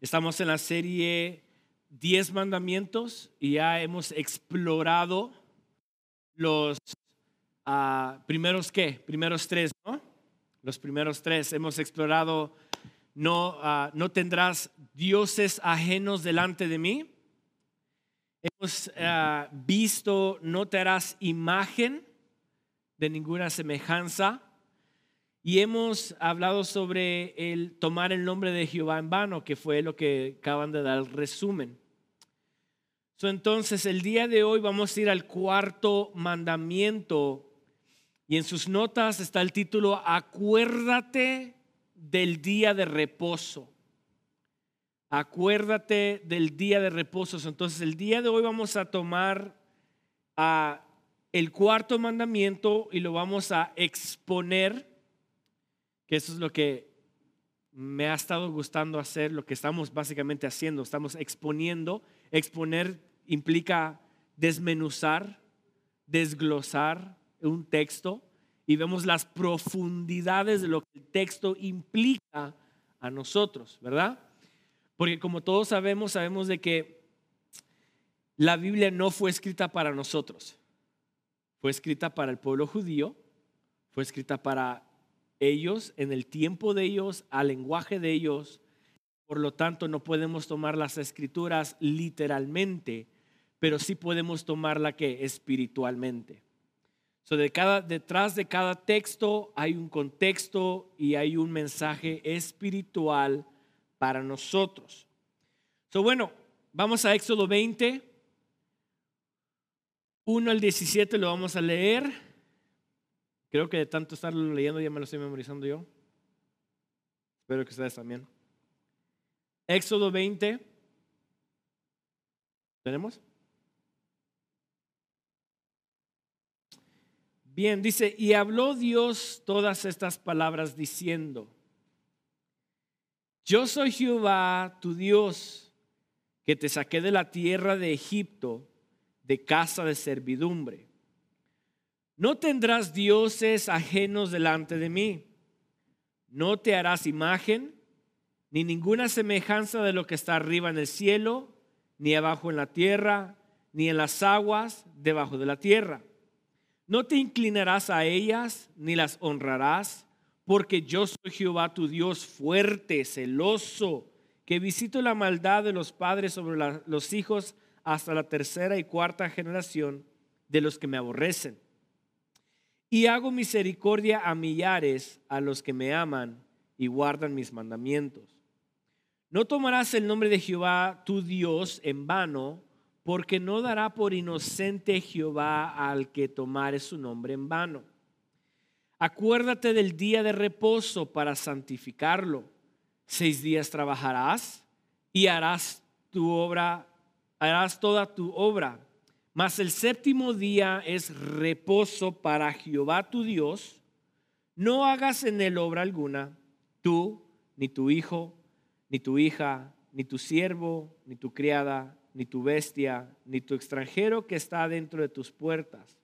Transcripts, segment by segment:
Estamos en la serie 10 mandamientos y ya hemos explorado los ah, primeros qué, primeros tres, ¿no? Los primeros tres. Hemos explorado no, ah, no tendrás dioses ajenos delante de mí. Hemos ah, visto no te harás imagen de ninguna semejanza. Y hemos hablado sobre el tomar el nombre de Jehová en vano, que fue lo que acaban de dar el resumen. entonces, el día de hoy vamos a ir al cuarto mandamiento y en sus notas está el título, Acuérdate del día de reposo. Acuérdate del día de reposo. Entonces, el día de hoy vamos a tomar a el cuarto mandamiento y lo vamos a exponer que eso es lo que me ha estado gustando hacer, lo que estamos básicamente haciendo, estamos exponiendo. Exponer implica desmenuzar, desglosar un texto y vemos las profundidades de lo que el texto implica a nosotros, ¿verdad? Porque como todos sabemos, sabemos de que la Biblia no fue escrita para nosotros, fue escrita para el pueblo judío, fue escrita para ellos, en el tiempo de ellos, al lenguaje de ellos. Por lo tanto, no podemos tomar las escrituras literalmente, pero sí podemos tomarla que espiritualmente. So de cada, detrás de cada texto hay un contexto y hay un mensaje espiritual para nosotros. So bueno, vamos a Éxodo 20, 1 al 17 lo vamos a leer. Creo que de tanto estarlo leyendo ya me lo estoy memorizando yo. Espero que ustedes también. Éxodo 20. ¿Tenemos? Bien, dice, y habló Dios todas estas palabras diciendo, yo soy Jehová, tu Dios, que te saqué de la tierra de Egipto, de casa de servidumbre. No tendrás dioses ajenos delante de mí. No te harás imagen, ni ninguna semejanza de lo que está arriba en el cielo, ni abajo en la tierra, ni en las aguas debajo de la tierra. No te inclinarás a ellas, ni las honrarás, porque yo soy Jehová tu Dios fuerte, celoso, que visito la maldad de los padres sobre los hijos hasta la tercera y cuarta generación de los que me aborrecen y hago misericordia a millares a los que me aman y guardan mis mandamientos. No tomarás el nombre de Jehová tu Dios en vano, porque no dará por inocente Jehová al que tomare su nombre en vano. Acuérdate del día de reposo para santificarlo. Seis días trabajarás y harás tu obra, harás toda tu obra mas el séptimo día es reposo para Jehová tu Dios. No hagas en él obra alguna, tú, ni tu hijo, ni tu hija, ni tu siervo, ni tu criada, ni tu bestia, ni tu extranjero que está dentro de tus puertas.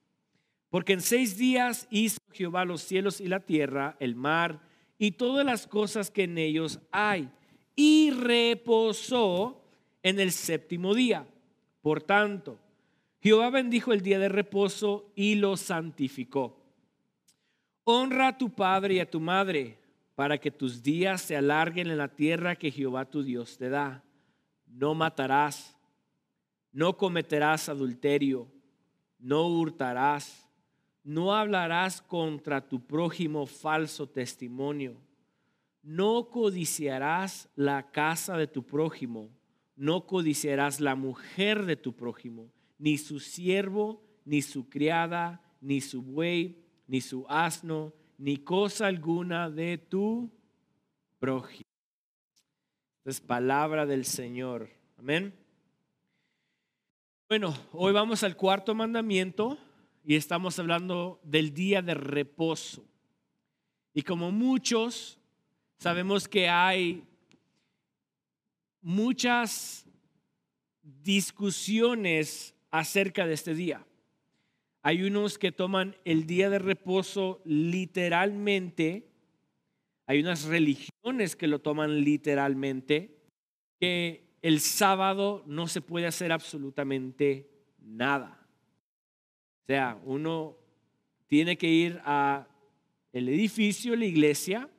Porque en seis días hizo Jehová los cielos y la tierra, el mar y todas las cosas que en ellos hay, y reposó en el séptimo día. Por tanto, Jehová bendijo el día de reposo y lo santificó. Honra a tu padre y a tu madre para que tus días se alarguen en la tierra que Jehová tu Dios te da. No matarás, no cometerás adulterio, no hurtarás, no hablarás contra tu prójimo falso testimonio, no codiciarás la casa de tu prójimo, no codiciarás la mujer de tu prójimo ni su siervo, ni su criada, ni su buey, ni su asno, ni cosa alguna de tu prójimo. Es palabra del Señor. Amén. Bueno, hoy vamos al cuarto mandamiento y estamos hablando del día de reposo. Y como muchos, sabemos que hay muchas discusiones acerca de este día. Hay unos que toman el día de reposo literalmente, hay unas religiones que lo toman literalmente, que el sábado no se puede hacer absolutamente nada. O sea, uno tiene que ir a el edificio, la iglesia,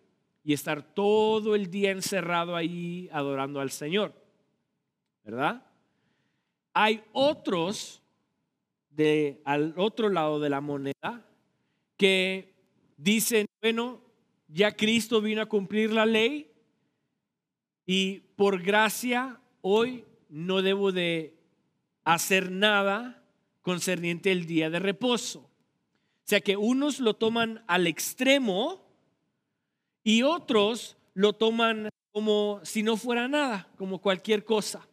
y estar todo el día encerrado ahí adorando al Señor. ¿Verdad? Hay otros de al otro lado de la moneda que dicen, bueno, ya Cristo vino a cumplir la ley y por gracia hoy no debo de hacer nada concerniente el día de reposo. O sea que unos lo toman al extremo y otros lo toman como si no fuera nada, como cualquier cosa.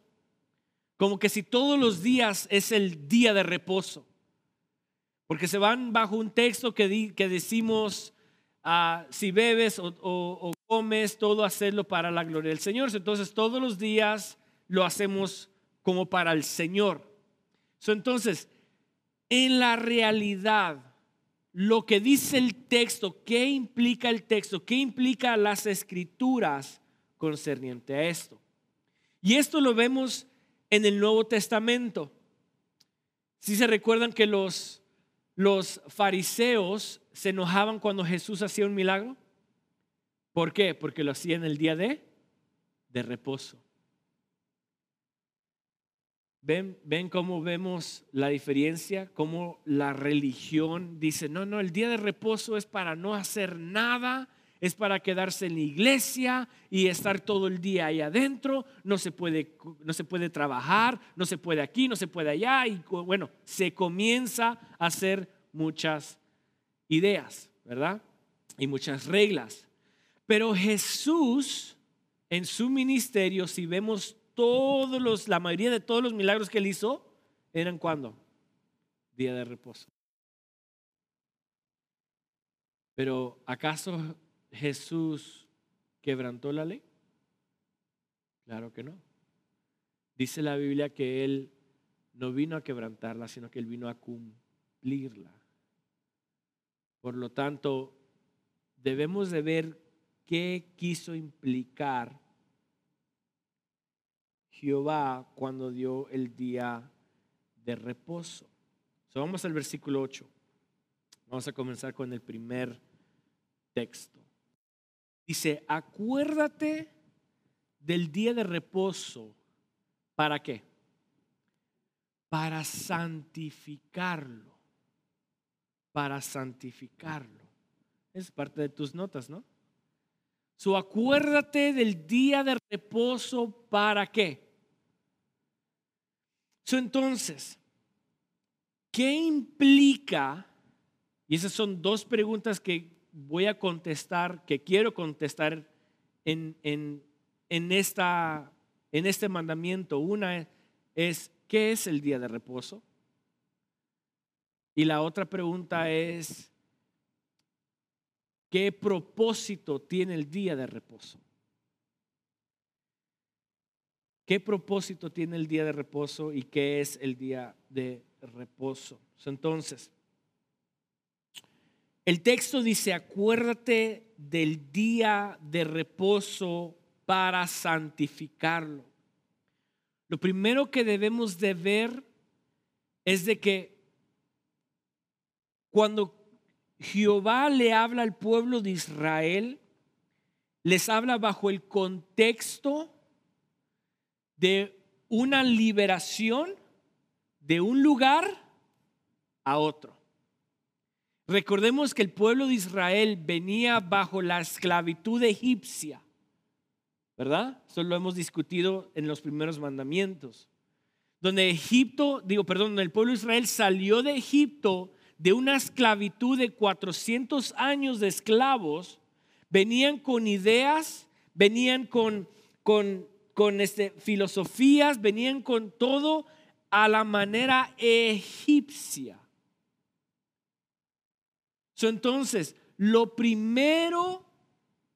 Como que si todos los días es el día de reposo. Porque se van bajo un texto que, que decimos, ah, si bebes o, comes, todo hacerlo para la gloria del Señor. Entonces todos los días lo hacemos como para el Señor. entonces, en la realidad, lo que dice el texto, qué implica el texto, qué implica las escrituras concerniente a esto. Y esto lo vemos en el Nuevo Testamento. Si se recuerdan que los los fariseos se enojaban cuando Jesús hacía un milagro? ¿Por qué? Porque lo hacía en el día de, de reposo. ¿Ven, ¿Ven cómo vemos la diferencia? Cómo la religión dice, no, no, el día de reposo es para no hacer nada, es para quedarse en la iglesia y estar todo el día ahí adentro, no se puede, no se puede trabajar, no se puede aquí, no se puede allá, y bueno, se comienza a hacer muchas ideas, ¿verdad? Y muchas reglas. Pero Jesús, en su ministerio, si vemos todos los, la mayoría de todos los milagros que él hizo, eran cuando? Día de reposo. Pero ¿acaso Jesús quebrantó la ley? Claro que no. Dice la Biblia que Él no vino a quebrantarla, sino que Él vino a cumplirla. Por lo tanto, debemos de ver qué quiso implicar Jehová cuando dio el día de reposo. vamos al versículo 8. Vamos a comenzar con el primer texto. Dice, acuérdate del día de reposo. ¿Para qué? Para santificarlo. Para santificarlo. Es parte de tus notas, ¿no? So, acuérdate del día de reposo. ¿Para qué? Entonces, ¿qué implica? Y esas son dos preguntas que voy a contestar, que quiero contestar en, en, esta, en este mandamiento. Una es, ¿qué es el día de reposo? Y la otra pregunta es, ¿qué propósito tiene el día de reposo? ¿Qué propósito tiene el día de reposo y qué es el día de reposo? Entonces, el texto dice, acuérdate del día de reposo para santificarlo. Lo primero que debemos de ver es de que cuando Jehová le habla al pueblo de Israel, les habla bajo el contexto de una liberación de un lugar a otro. Recordemos que el pueblo de Israel venía bajo la esclavitud egipcia, ¿verdad? Eso lo hemos discutido en los primeros mandamientos. Donde Egipto, digo, perdón, el pueblo de Israel salió de Egipto de una esclavitud de 400 años de esclavos, venían con ideas, venían con, con, con este, filosofías, venían con todo a la manera egipcia entonces, lo primero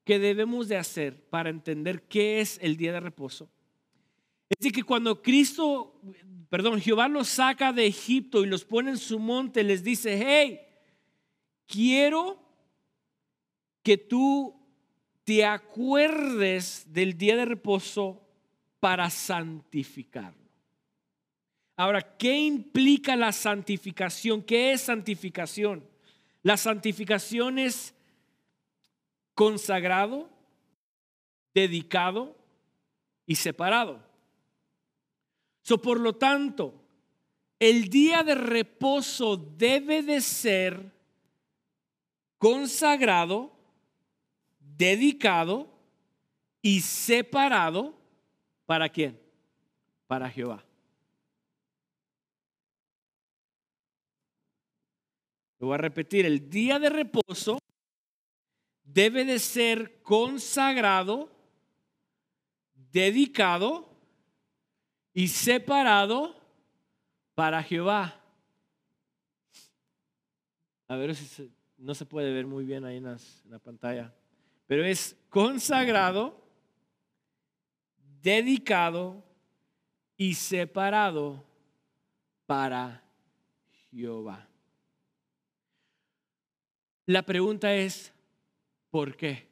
que debemos de hacer para entender qué es el día de reposo es que cuando Cristo, perdón, Jehová los saca de Egipto y los pone en su monte, les dice, hey, quiero que tú te acuerdes del día de reposo para santificarlo. Ahora, ¿qué implica la santificación? ¿Qué es santificación? La santificación es consagrado, dedicado y separado. So, por lo tanto, el día de reposo debe de ser consagrado, dedicado y separado para quién? Para Jehová. Lo voy a repetir, el día de reposo debe de ser consagrado, dedicado y separado para Jehová. A ver si no se puede ver muy bien ahí en, en la pantalla, pero es consagrado, dedicado y separado para Jehová. La pregunta es, ¿por qué?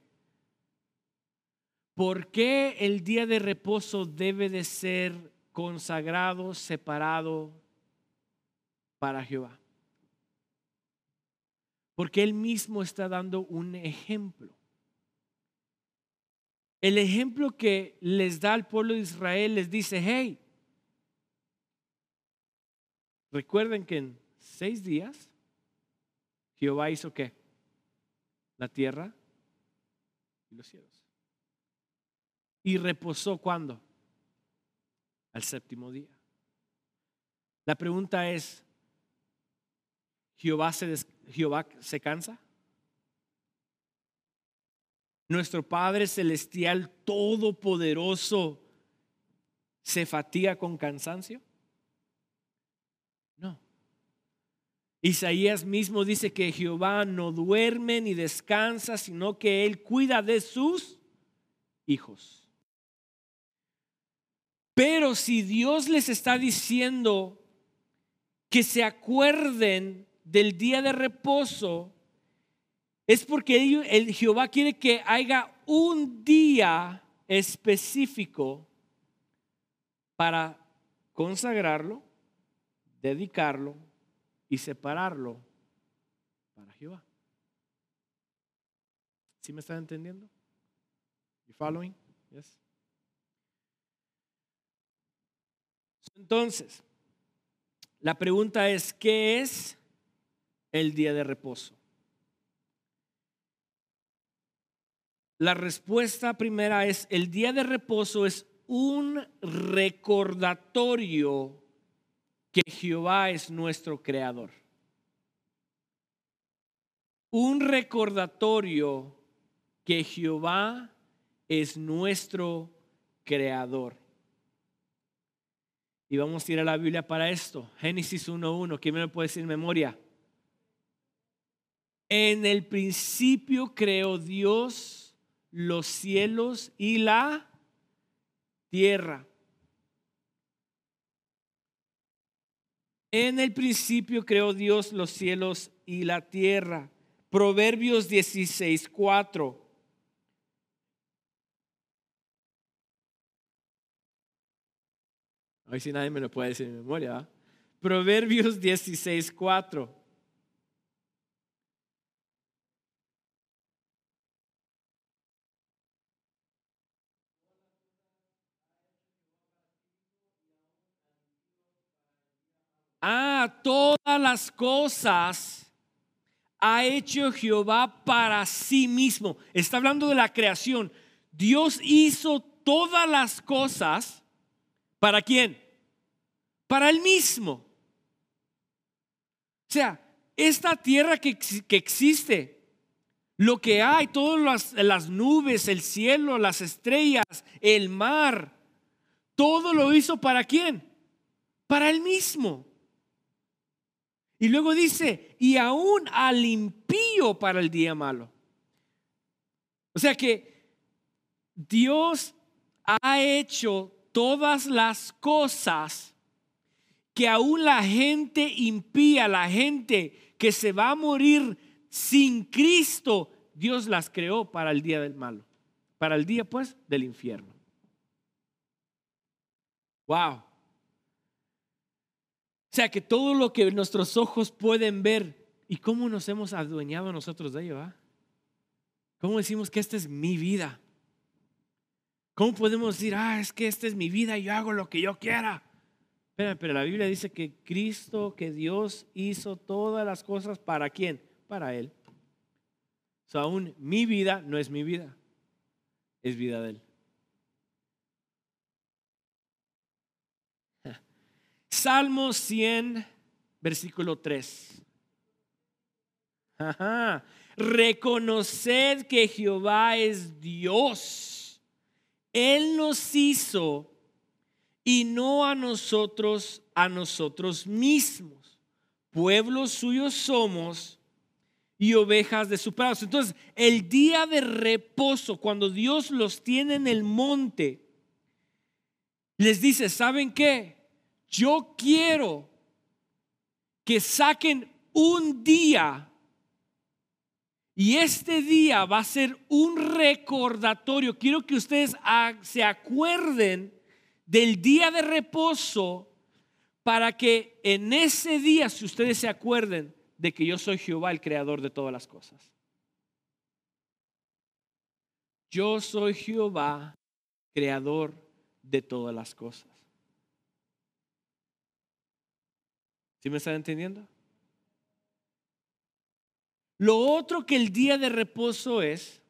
¿Por qué el día de reposo debe de ser consagrado, separado para Jehová? Porque Él mismo está dando un ejemplo. El ejemplo que les da al pueblo de Israel les dice, hey, recuerden que en seis días Jehová hizo qué? La tierra y los cielos. Y reposó cuando? Al séptimo día. La pregunta es, ¿Jehová se, Jehová se cansa? Nuestro Padre Celestial Todopoderoso se fatiga con cansancio? Isaías mismo dice que Jehová no duerme ni descansa, sino que Él cuida de sus hijos. Pero si Dios les está diciendo que se acuerden del día de reposo, es porque el Jehová quiere que haya un día específico para consagrarlo, dedicarlo y separarlo para Jehová. ¿Sí me están entendiendo? You following? Yes. Entonces, la pregunta es, ¿qué es el día de reposo? La respuesta primera es, el día de reposo es un recordatorio que Jehová es nuestro creador. Un recordatorio que Jehová es nuestro creador. Y vamos a ir a la Biblia para esto. Génesis 1.1. ¿Quién me lo puede decir en memoria? En el principio creó Dios los cielos y la tierra. En el principio creó Dios los cielos y la tierra. Proverbios 16, 4. A ver si nadie me lo puede decir en memoria. Proverbios 16, 4. Ah, todas las cosas ha hecho Jehová para sí mismo. Está hablando de la creación. Dios hizo todas las cosas para quién? Para él mismo. O sea, esta tierra que, existe, lo que hay, todas las, las nubes, el cielo, las estrellas, el mar, todo lo hizo para quién? Para él mismo. Y luego dice, y aún al impío para el día malo. O sea que Dios ha hecho todas las cosas que aún la gente impía, la gente que se va a morir sin Cristo, Dios las creó para el día del malo, para el día pues del infierno. Wow. Sea que todo lo que nuestros ojos pueden ver y cómo nos hemos adueñado nosotros de ello, ¿ah? ¿Cómo decimos que esta es mi vida? ¿Cómo podemos decir, ah, es que esta es mi vida y yo hago lo que yo quiera? Pero, pero la Biblia dice que Cristo, que Dios hizo todas las cosas para quién? Para Él. O sea, aún mi vida no es mi vida, es vida de Él. Salmo 100, versículo 3. Ajá. Reconoced que Jehová es Dios. Él nos hizo y no a nosotros, a nosotros mismos. Pueblos suyos somos y ovejas de su prado. Entonces, el día de reposo, cuando Dios los tiene en el monte, les dice, ¿saben qué? Yo quiero que saquen un día y este día va a ser un recordatorio. Quiero que ustedes se acuerden del día de reposo para que en ese día, si ustedes se acuerden de que yo soy Jehová, el creador de todas las cosas. Yo soy Jehová, creador de todas las cosas. ¿Sí me están entendiendo? Lo otro que el día de reposo es,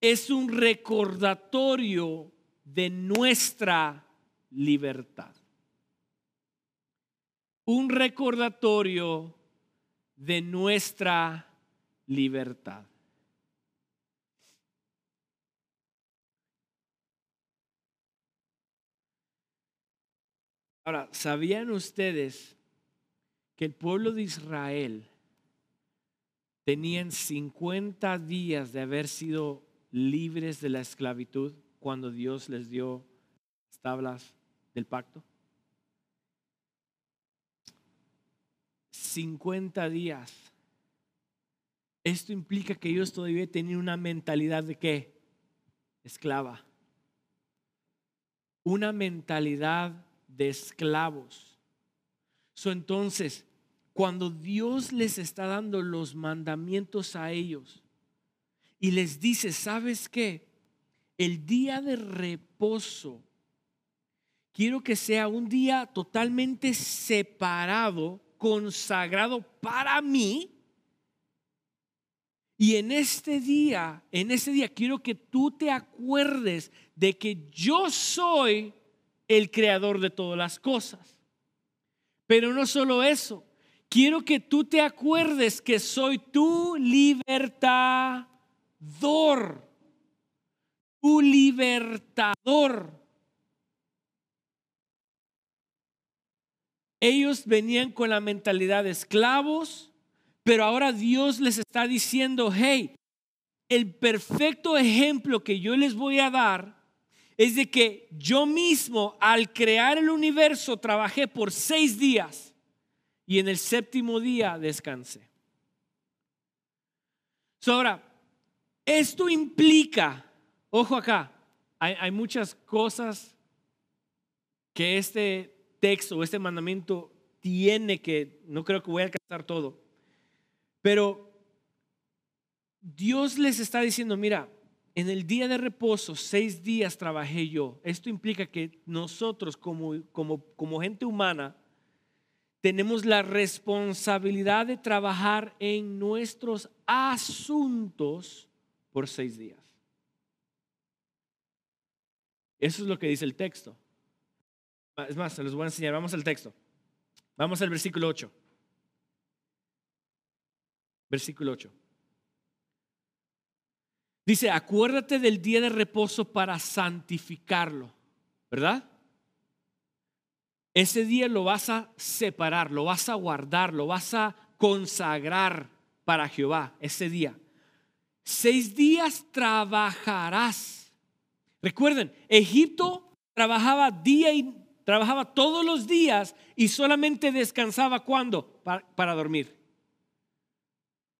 es un recordatorio de nuestra libertad. Un recordatorio de nuestra libertad. Ahora, ¿sabían ustedes que el pueblo de Israel tenían 50 días de haber sido libres de la esclavitud cuando Dios les dio las tablas del pacto? 50 días. Esto implica que ellos todavía tenían una mentalidad de qué? Esclava. Una mentalidad de esclavos. So, entonces, cuando Dios les está dando los mandamientos a ellos y les dice, ¿sabes qué? El día de reposo, quiero que sea un día totalmente separado, consagrado para mí. Y en este día, en este día quiero que tú te acuerdes de que yo soy el creador de todas las cosas. Pero no solo eso, quiero que tú te acuerdes que soy tu libertador, tu libertador. Ellos venían con la mentalidad de esclavos, pero ahora Dios les está diciendo, hey, el perfecto ejemplo que yo les voy a dar es de que yo mismo al crear el universo trabajé por seis días y en el séptimo día descansé. ahora, esto implica, ojo acá, hay, muchas cosas que este texto o este mandamiento tiene que, no creo que voy a alcanzar todo, pero Dios les está diciendo, mira, en el día de reposo, seis días trabajé yo. Esto implica que nosotros como, como, como gente humana tenemos la responsabilidad de trabajar en nuestros asuntos por seis días. Eso es lo que dice el texto. Es más, se los voy a enseñar. Vamos al texto. Vamos al versículo 8. Versículo 8. Dice, acuérdate del día de reposo para santificarlo, ¿verdad? Ese día lo vas a separar, lo vas a guardar, lo vas a consagrar para Jehová, ese día. Seis días trabajarás. Recuerden, Egipto trabajaba día y trabajaba todos los días y solamente descansaba cuando? Para, para dormir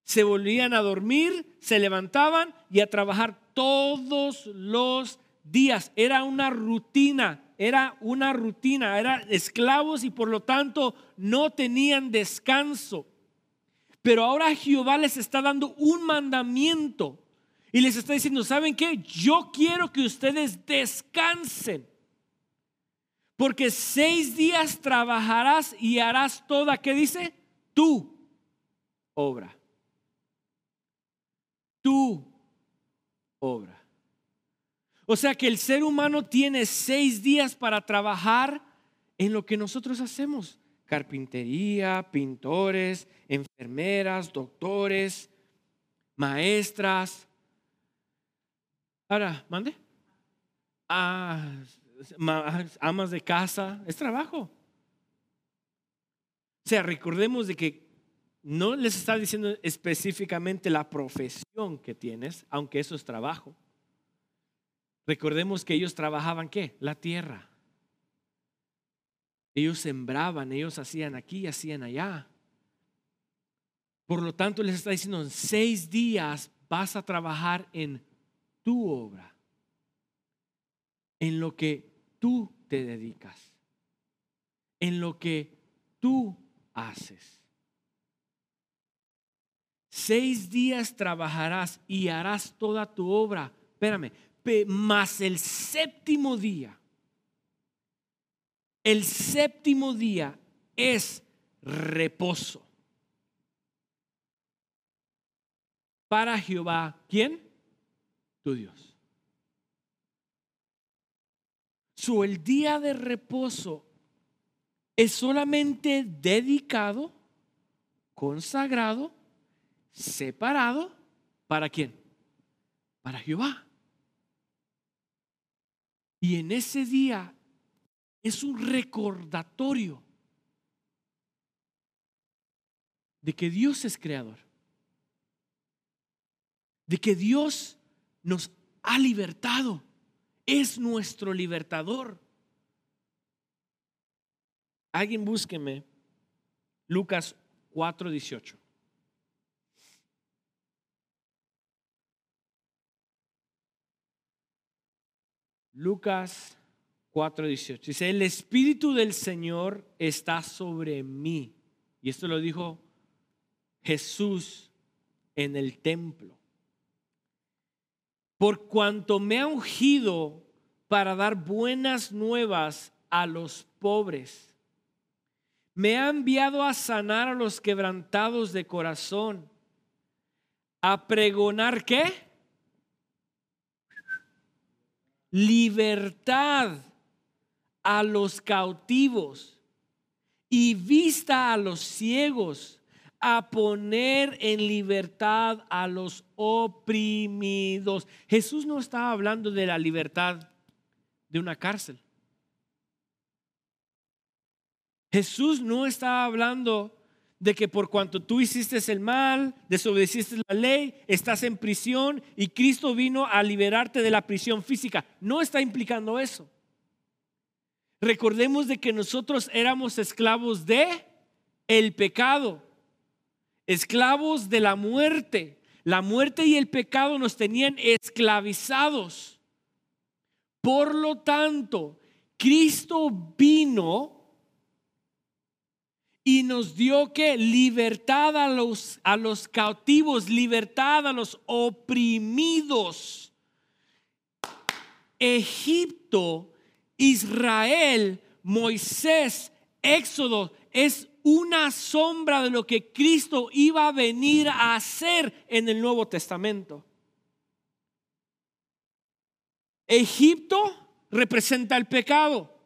se volvían a dormir, se levantaban y a trabajar todos los días. Era una rutina, era una rutina, eran esclavos y por lo tanto no tenían descanso. Pero ahora Jehová les está dando un mandamiento y les está diciendo, ¿saben qué? Yo quiero que ustedes descansen. Porque seis días trabajarás y harás toda, ¿qué dice? Tu obra. Tu obra. O sea que el ser humano tiene seis días para trabajar en lo que nosotros hacemos. Carpintería, pintores, enfermeras, doctores, maestras. Ahora, mande. Ah, amas de casa, es trabajo. O sea, recordemos de que no les está diciendo específicamente la profesión que tienes, aunque eso es trabajo. Recordemos que ellos trabajaban qué? La tierra. Ellos sembraban, ellos hacían aquí, hacían allá. Por lo tanto, les está diciendo, en seis días vas a trabajar en tu obra, en lo que tú te dedicas, en lo que tú haces. Seis días trabajarás y harás toda tu obra. Espérame, más el séptimo día. El séptimo día es reposo. Para Jehová, ¿quién? Tu Dios. El día de reposo es solamente dedicado, consagrado, separado, ¿para quién? Para Jehová. Y en ese día es un recordatorio de que Dios es creador, de que Dios nos ha libertado, es nuestro libertador. Alguien búsqueme Lucas 4:18. Lucas 4:18. Dice, el Espíritu del Señor está sobre mí. Y esto lo dijo Jesús en el templo. Por cuanto me ha ungido para dar buenas nuevas a los pobres. Me ha enviado a sanar a los quebrantados de corazón. A pregonar qué? Libertad a los cautivos y vista a los ciegos, a poner en libertad a los oprimidos. Jesús no estaba hablando de la libertad de una cárcel. Jesús no estaba hablando de que por cuanto tú hiciste el mal, desobedeciste la ley, estás en prisión y Cristo vino a liberarte de la prisión física. No está implicando eso. Recordemos de que nosotros éramos esclavos de el pecado, esclavos de la muerte. La muerte y el pecado nos tenían esclavizados. Por lo tanto, Cristo vino y nos dio que libertad a los, a los cautivos, libertad a los oprimidos. Egipto, Israel, Moisés, Éxodo es una sombra de lo que Cristo iba a venir a hacer en el Nuevo Testamento. Egipto representa el pecado.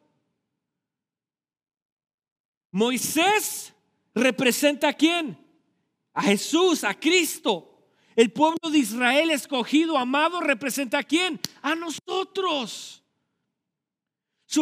Moisés representa a quién? A Jesús, a Cristo. El pueblo de Israel escogido, amado, representa a quién? A nosotros.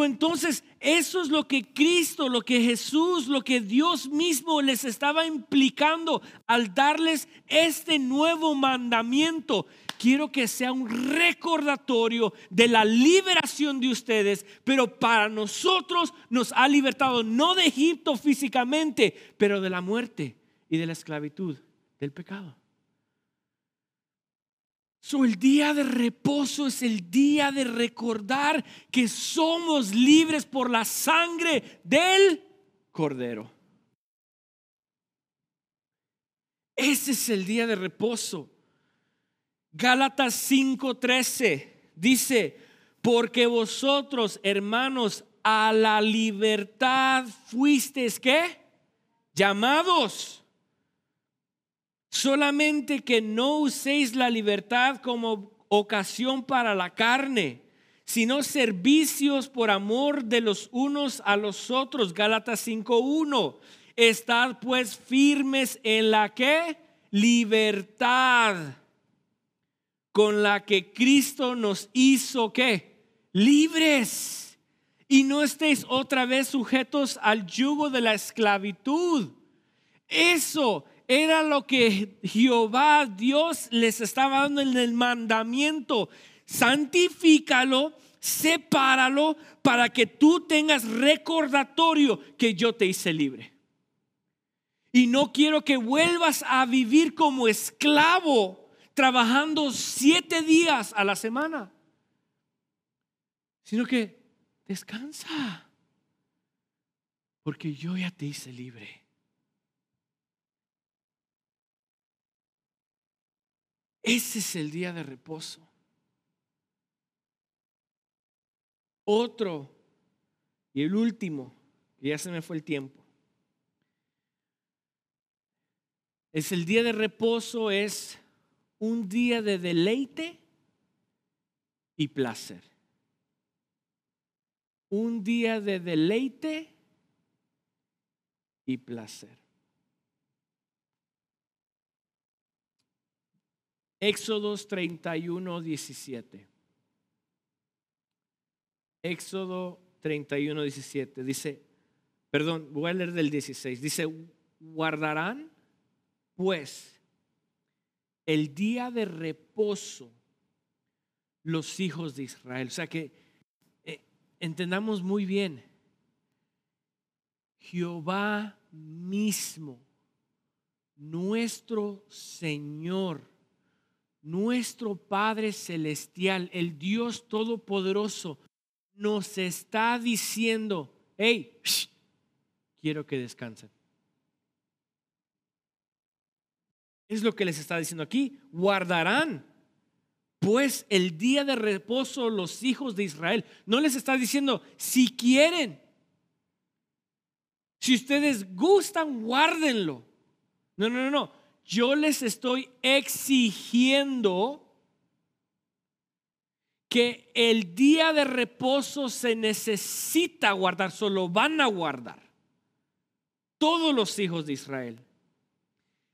Entonces, eso es lo que Cristo, lo que Jesús, lo que Dios mismo les estaba implicando al darles este nuevo mandamiento quiero que sea un recordatorio de la liberación de ustedes, pero para nosotros nos ha libertado no de Egipto físicamente, pero de la muerte y de la esclavitud, del pecado. So, el día de reposo es el día de recordar que somos libres por la sangre del Cordero. Ese es el día de reposo. Gálatas 5:13 dice, porque vosotros, hermanos, a la libertad fuisteis qué? Llamados Solamente que no uséis la libertad como ocasión para la carne, sino servicios por amor de los unos a los otros. Gálatas 5.1. Estad pues firmes en la que libertad con la que Cristo nos hizo que libres y no estéis otra vez sujetos al yugo de la esclavitud. Eso era lo que Jehová Dios les estaba dando en el mandamiento. Santifícalo, sepáralo para que tú tengas recordatorio que yo te hice libre. Y no quiero que vuelvas a vivir como esclavo trabajando siete días a la semana, sino que descansa, porque yo ya te hice libre. Ese es el día de reposo. Otro y el último, que ya se me fue el tiempo. Es el día de reposo, es un día de deleite y placer. Un día de deleite y placer. Éxodos 31, 17. Éxodo 31, 17. Dice, perdón, voy a leer del 16. Dice, guardarán pues el día de reposo los hijos de Israel. O sea que eh, entendamos muy bien, Jehová mismo, nuestro Señor, nuestro Padre Celestial, el Dios Todopoderoso, nos está diciendo, hey, quiero que descansen. Es lo que les está diciendo aquí, guardarán pues el día de reposo los hijos de Israel. No les está diciendo, si quieren, si ustedes gustan, guárdenlo. No, no, no, no yo les estoy exigiendo que el día de reposo se necesita guardar, solo van a guardar todos los hijos de Israel,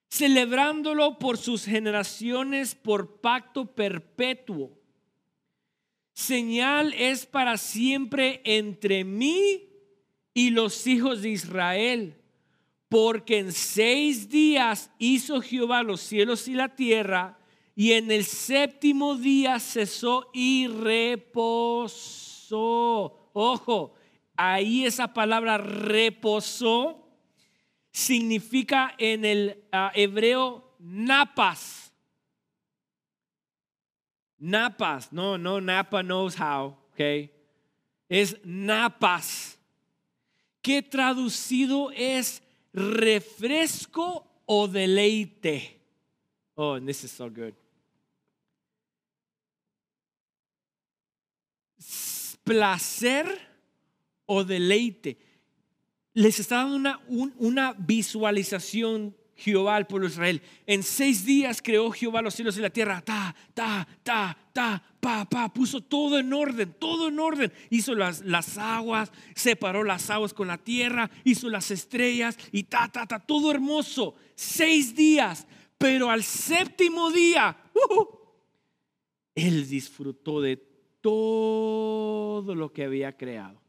celebrándolo por sus generaciones por pacto perpetuo. Señal es para siempre entre mí y los hijos de Israel porque en seis días hizo Jehová los cielos y la tierra, y en el séptimo día cesó y reposó. Ojo, ahí esa palabra reposó significa en el ah, hebreo napas. Napas, no, no, Napa knows how, ok. Es napas, que traducido es refresco o deleite. Oh, and this is so good. Placer o deleite. Les está dando una, una visualización Jehová al pueblo de Israel. En seis días creó Jehová los cielos y la tierra. Ta, ta, ta, ta, Puso todo en orden, todo en orden. Hizo las, las aguas, separó las aguas con la tierra, hizo las estrellas y ta, ta, ta. Todo hermoso. Seis días. Pero al séptimo día, Él disfrutó de todo lo que había creado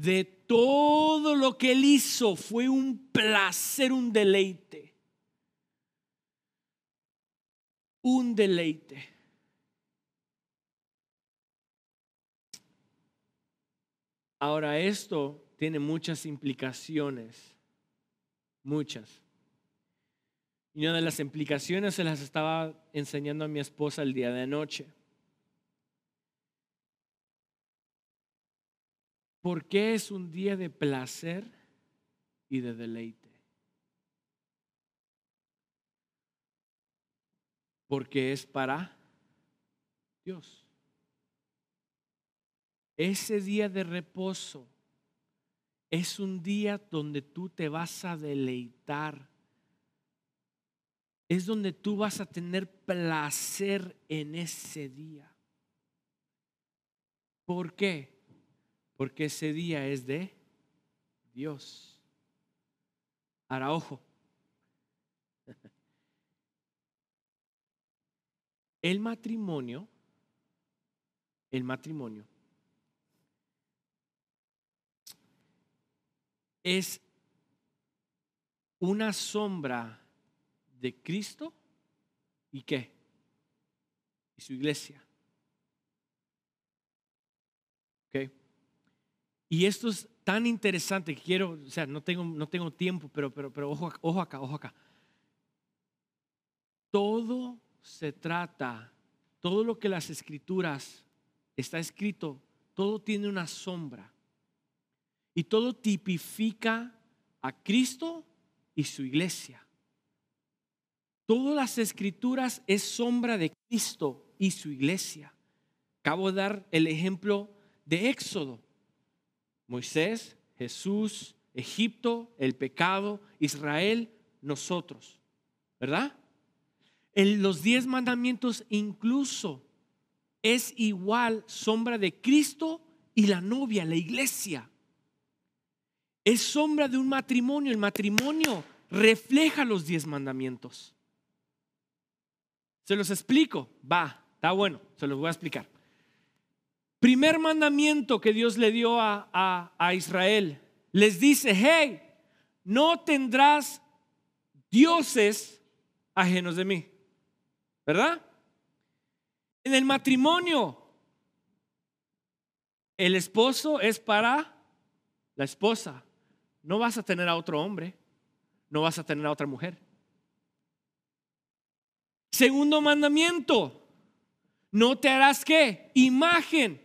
de todo lo que él hizo fue un placer, un deleite. Un deleite. Ahora esto tiene muchas implicaciones, muchas. Y una de las implicaciones se las estaba enseñando a mi esposa el día de anoche. ¿Por qué es un día de placer y de deleite? Porque es para Dios. Ese día de reposo es un día donde tú te vas a deleitar. Es donde tú vas a tener placer en ese día. ¿Por qué? Porque ese día es de Dios. Ahora, ojo. El matrimonio, el matrimonio es una sombra de Cristo y qué? Y su iglesia. ¿Ok? Y esto es tan interesante que quiero, o sea, no tengo, no tengo tiempo, pero, pero, pero ojo, ojo acá, ojo acá. Todo se trata, todo lo que las escrituras está escrito, todo tiene una sombra. Y todo tipifica a Cristo y su iglesia. Todas las escrituras es sombra de Cristo y su iglesia. Acabo de dar el ejemplo de Éxodo. Moisés, Jesús, Egipto, el pecado, Israel, nosotros. ¿Verdad? En los diez mandamientos incluso es igual sombra de Cristo y la novia, la iglesia es sombra de un matrimonio. El matrimonio refleja los diez mandamientos. Se los explico. Va, está bueno, se los voy a explicar. Primer mandamiento que Dios le dio a, a Israel. Les dice, hey, no tendrás dioses ajenos de mí. ¿Verdad? En el matrimonio, el esposo es para la esposa no vas a tener a otro hombre, no vas a tener a otra mujer. Segundo mandamiento, no te harás qué? Imagen.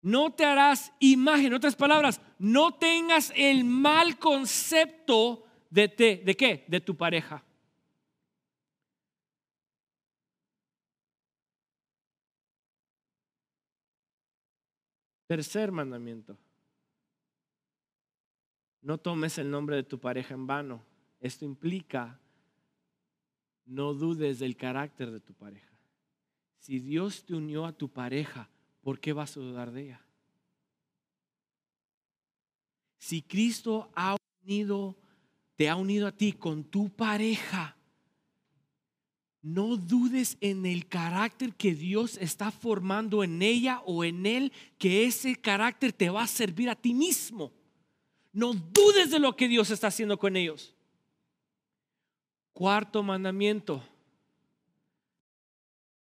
No te harás imagen, en otras palabras, no tengas el mal concepto de, te, de qué? De tu pareja. Tercer mandamiento. No tomes el nombre de tu pareja en vano. Esto implica no dudes del carácter de tu pareja. Si Dios te unió a tu pareja, ¿por qué vas a dudar de ella? Si Cristo ha unido, te ha unido a ti con tu pareja, no dudes en el carácter que Dios está formando en ella o en él, que ese carácter te va a servir a ti mismo. No dudes de lo que Dios está haciendo con ellos. Cuarto mandamiento.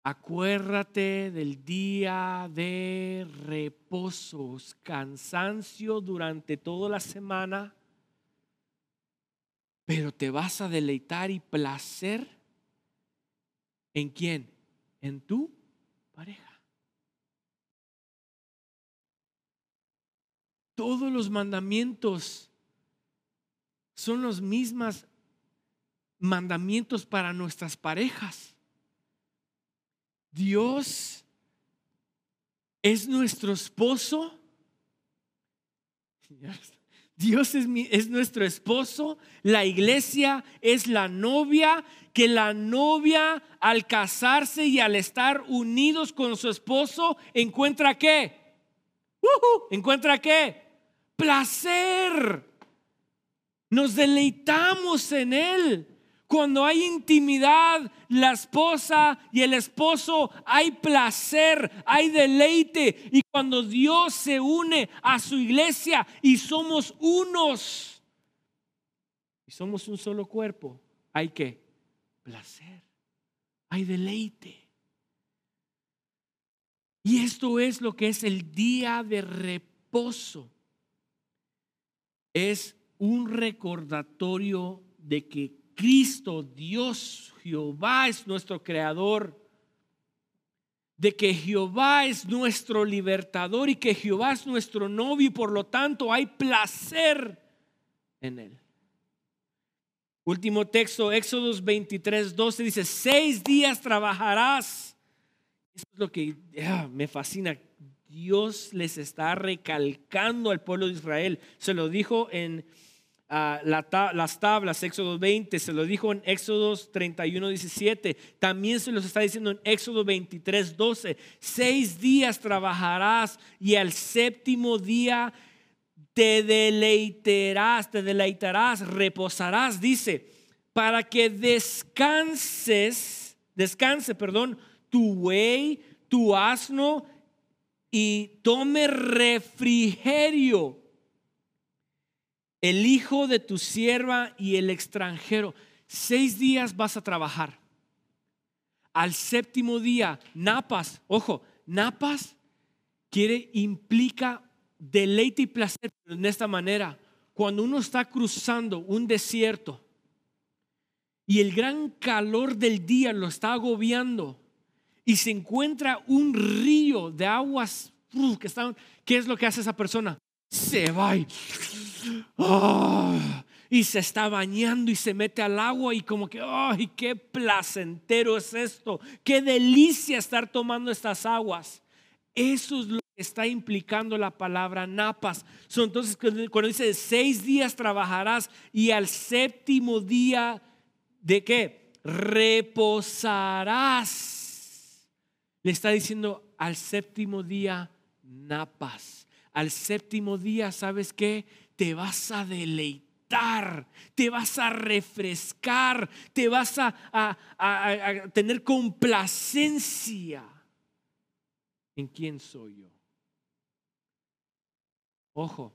Acuérdate del día de reposos, cansancio durante toda la semana, pero te vas a deleitar y placer en quién? En tu pareja. Todos los mandamientos son los mismos mandamientos para nuestras parejas. Dios es nuestro esposo. Dios es, es, nuestro esposo, la iglesia es la novia, que la novia al casarse y al estar unidos con su esposo encuentra qué? ¿Encuentra qué? Placer. Nos deleitamos en Él. Cuando hay intimidad, la esposa y el esposo, hay placer, hay deleite. Y cuando Dios se une a su iglesia y somos unos, y somos un solo cuerpo, hay que placer, hay deleite. Y esto es lo que es el día de reposo. Es un recordatorio de que Cristo, Dios, Jehová es nuestro creador, de que Jehová es nuestro libertador y que Jehová es nuestro novio y por lo tanto hay placer en él. Último texto, Éxodos 23, 12 dice, seis días trabajarás. Eso es lo que me fascina. Dios les está recalcando al pueblo de Israel. Se lo dijo en ah, las tablas, Éxodo 20, se lo dijo en Éxodo 31, 17. También se los está diciendo en Éxodo 23, 12. Seis días trabajarás y al séptimo día te deleitarás, te deleitarás, reposarás, dice, para que descanses, descanse, perdón, tu buey, tu asno y tome refrigerio el hijo de tu sierva y el extranjero. Seis días vas a trabajar. Al séptimo día, napas, ojo, napas quiere, implica deleite y placer en esta manera. Cuando uno está cruzando un desierto y el gran calor del día lo está agobiando y se encuentra un río de aguas que están, ¿qué es lo que hace esa persona? Se va y, ¡ah! y se está bañando y se mete al agua y como que, ¡ay, qué placentero es esto! ¡Qué delicia estar tomando estas aguas! Eso es lo está implicando la palabra napas. entonces, cuando dice seis días trabajarás y al séptimo día, ¿de qué? Reposarás. Le está diciendo al séptimo día, napas. Al séptimo día, ¿sabes qué? Te vas a deleitar te vas a refrescar, te vas a, a, tener complacencia. ¿En quién soy yo? Ojo,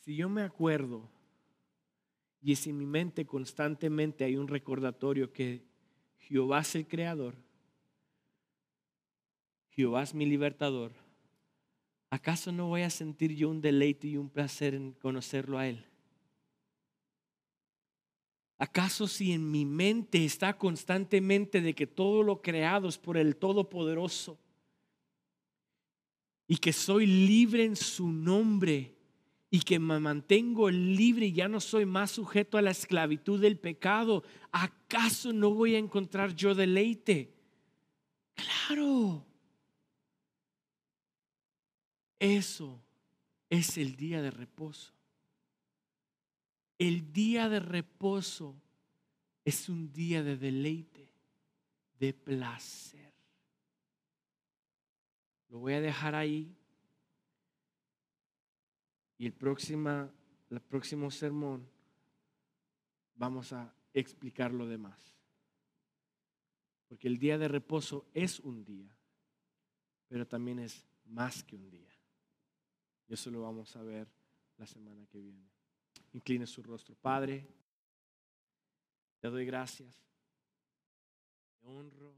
si yo me acuerdo y si en mi mente constantemente hay un recordatorio que Jehová es el creador, Jehová es mi libertador, ¿acaso no voy a sentir yo un deleite y un placer en conocerlo a Él? ¿Acaso si en mi mente está constantemente de que todo lo creado es por el Todopoderoso? y que soy libre en su nombre y que me mantengo libre y ya no soy más sujeto a la esclavitud del pecado, ¿acaso no voy a encontrar yo deleite? Claro. Eso es el día de reposo. El día de reposo es un día de deleite, de placer. Lo voy a dejar ahí. Y el, próxima, el próximo sermón vamos a explicar lo demás. Porque el día de reposo es un día, pero también es más que un día. Eso lo vamos a ver la semana que viene. Incline su rostro. Padre, te doy gracias. Te honro.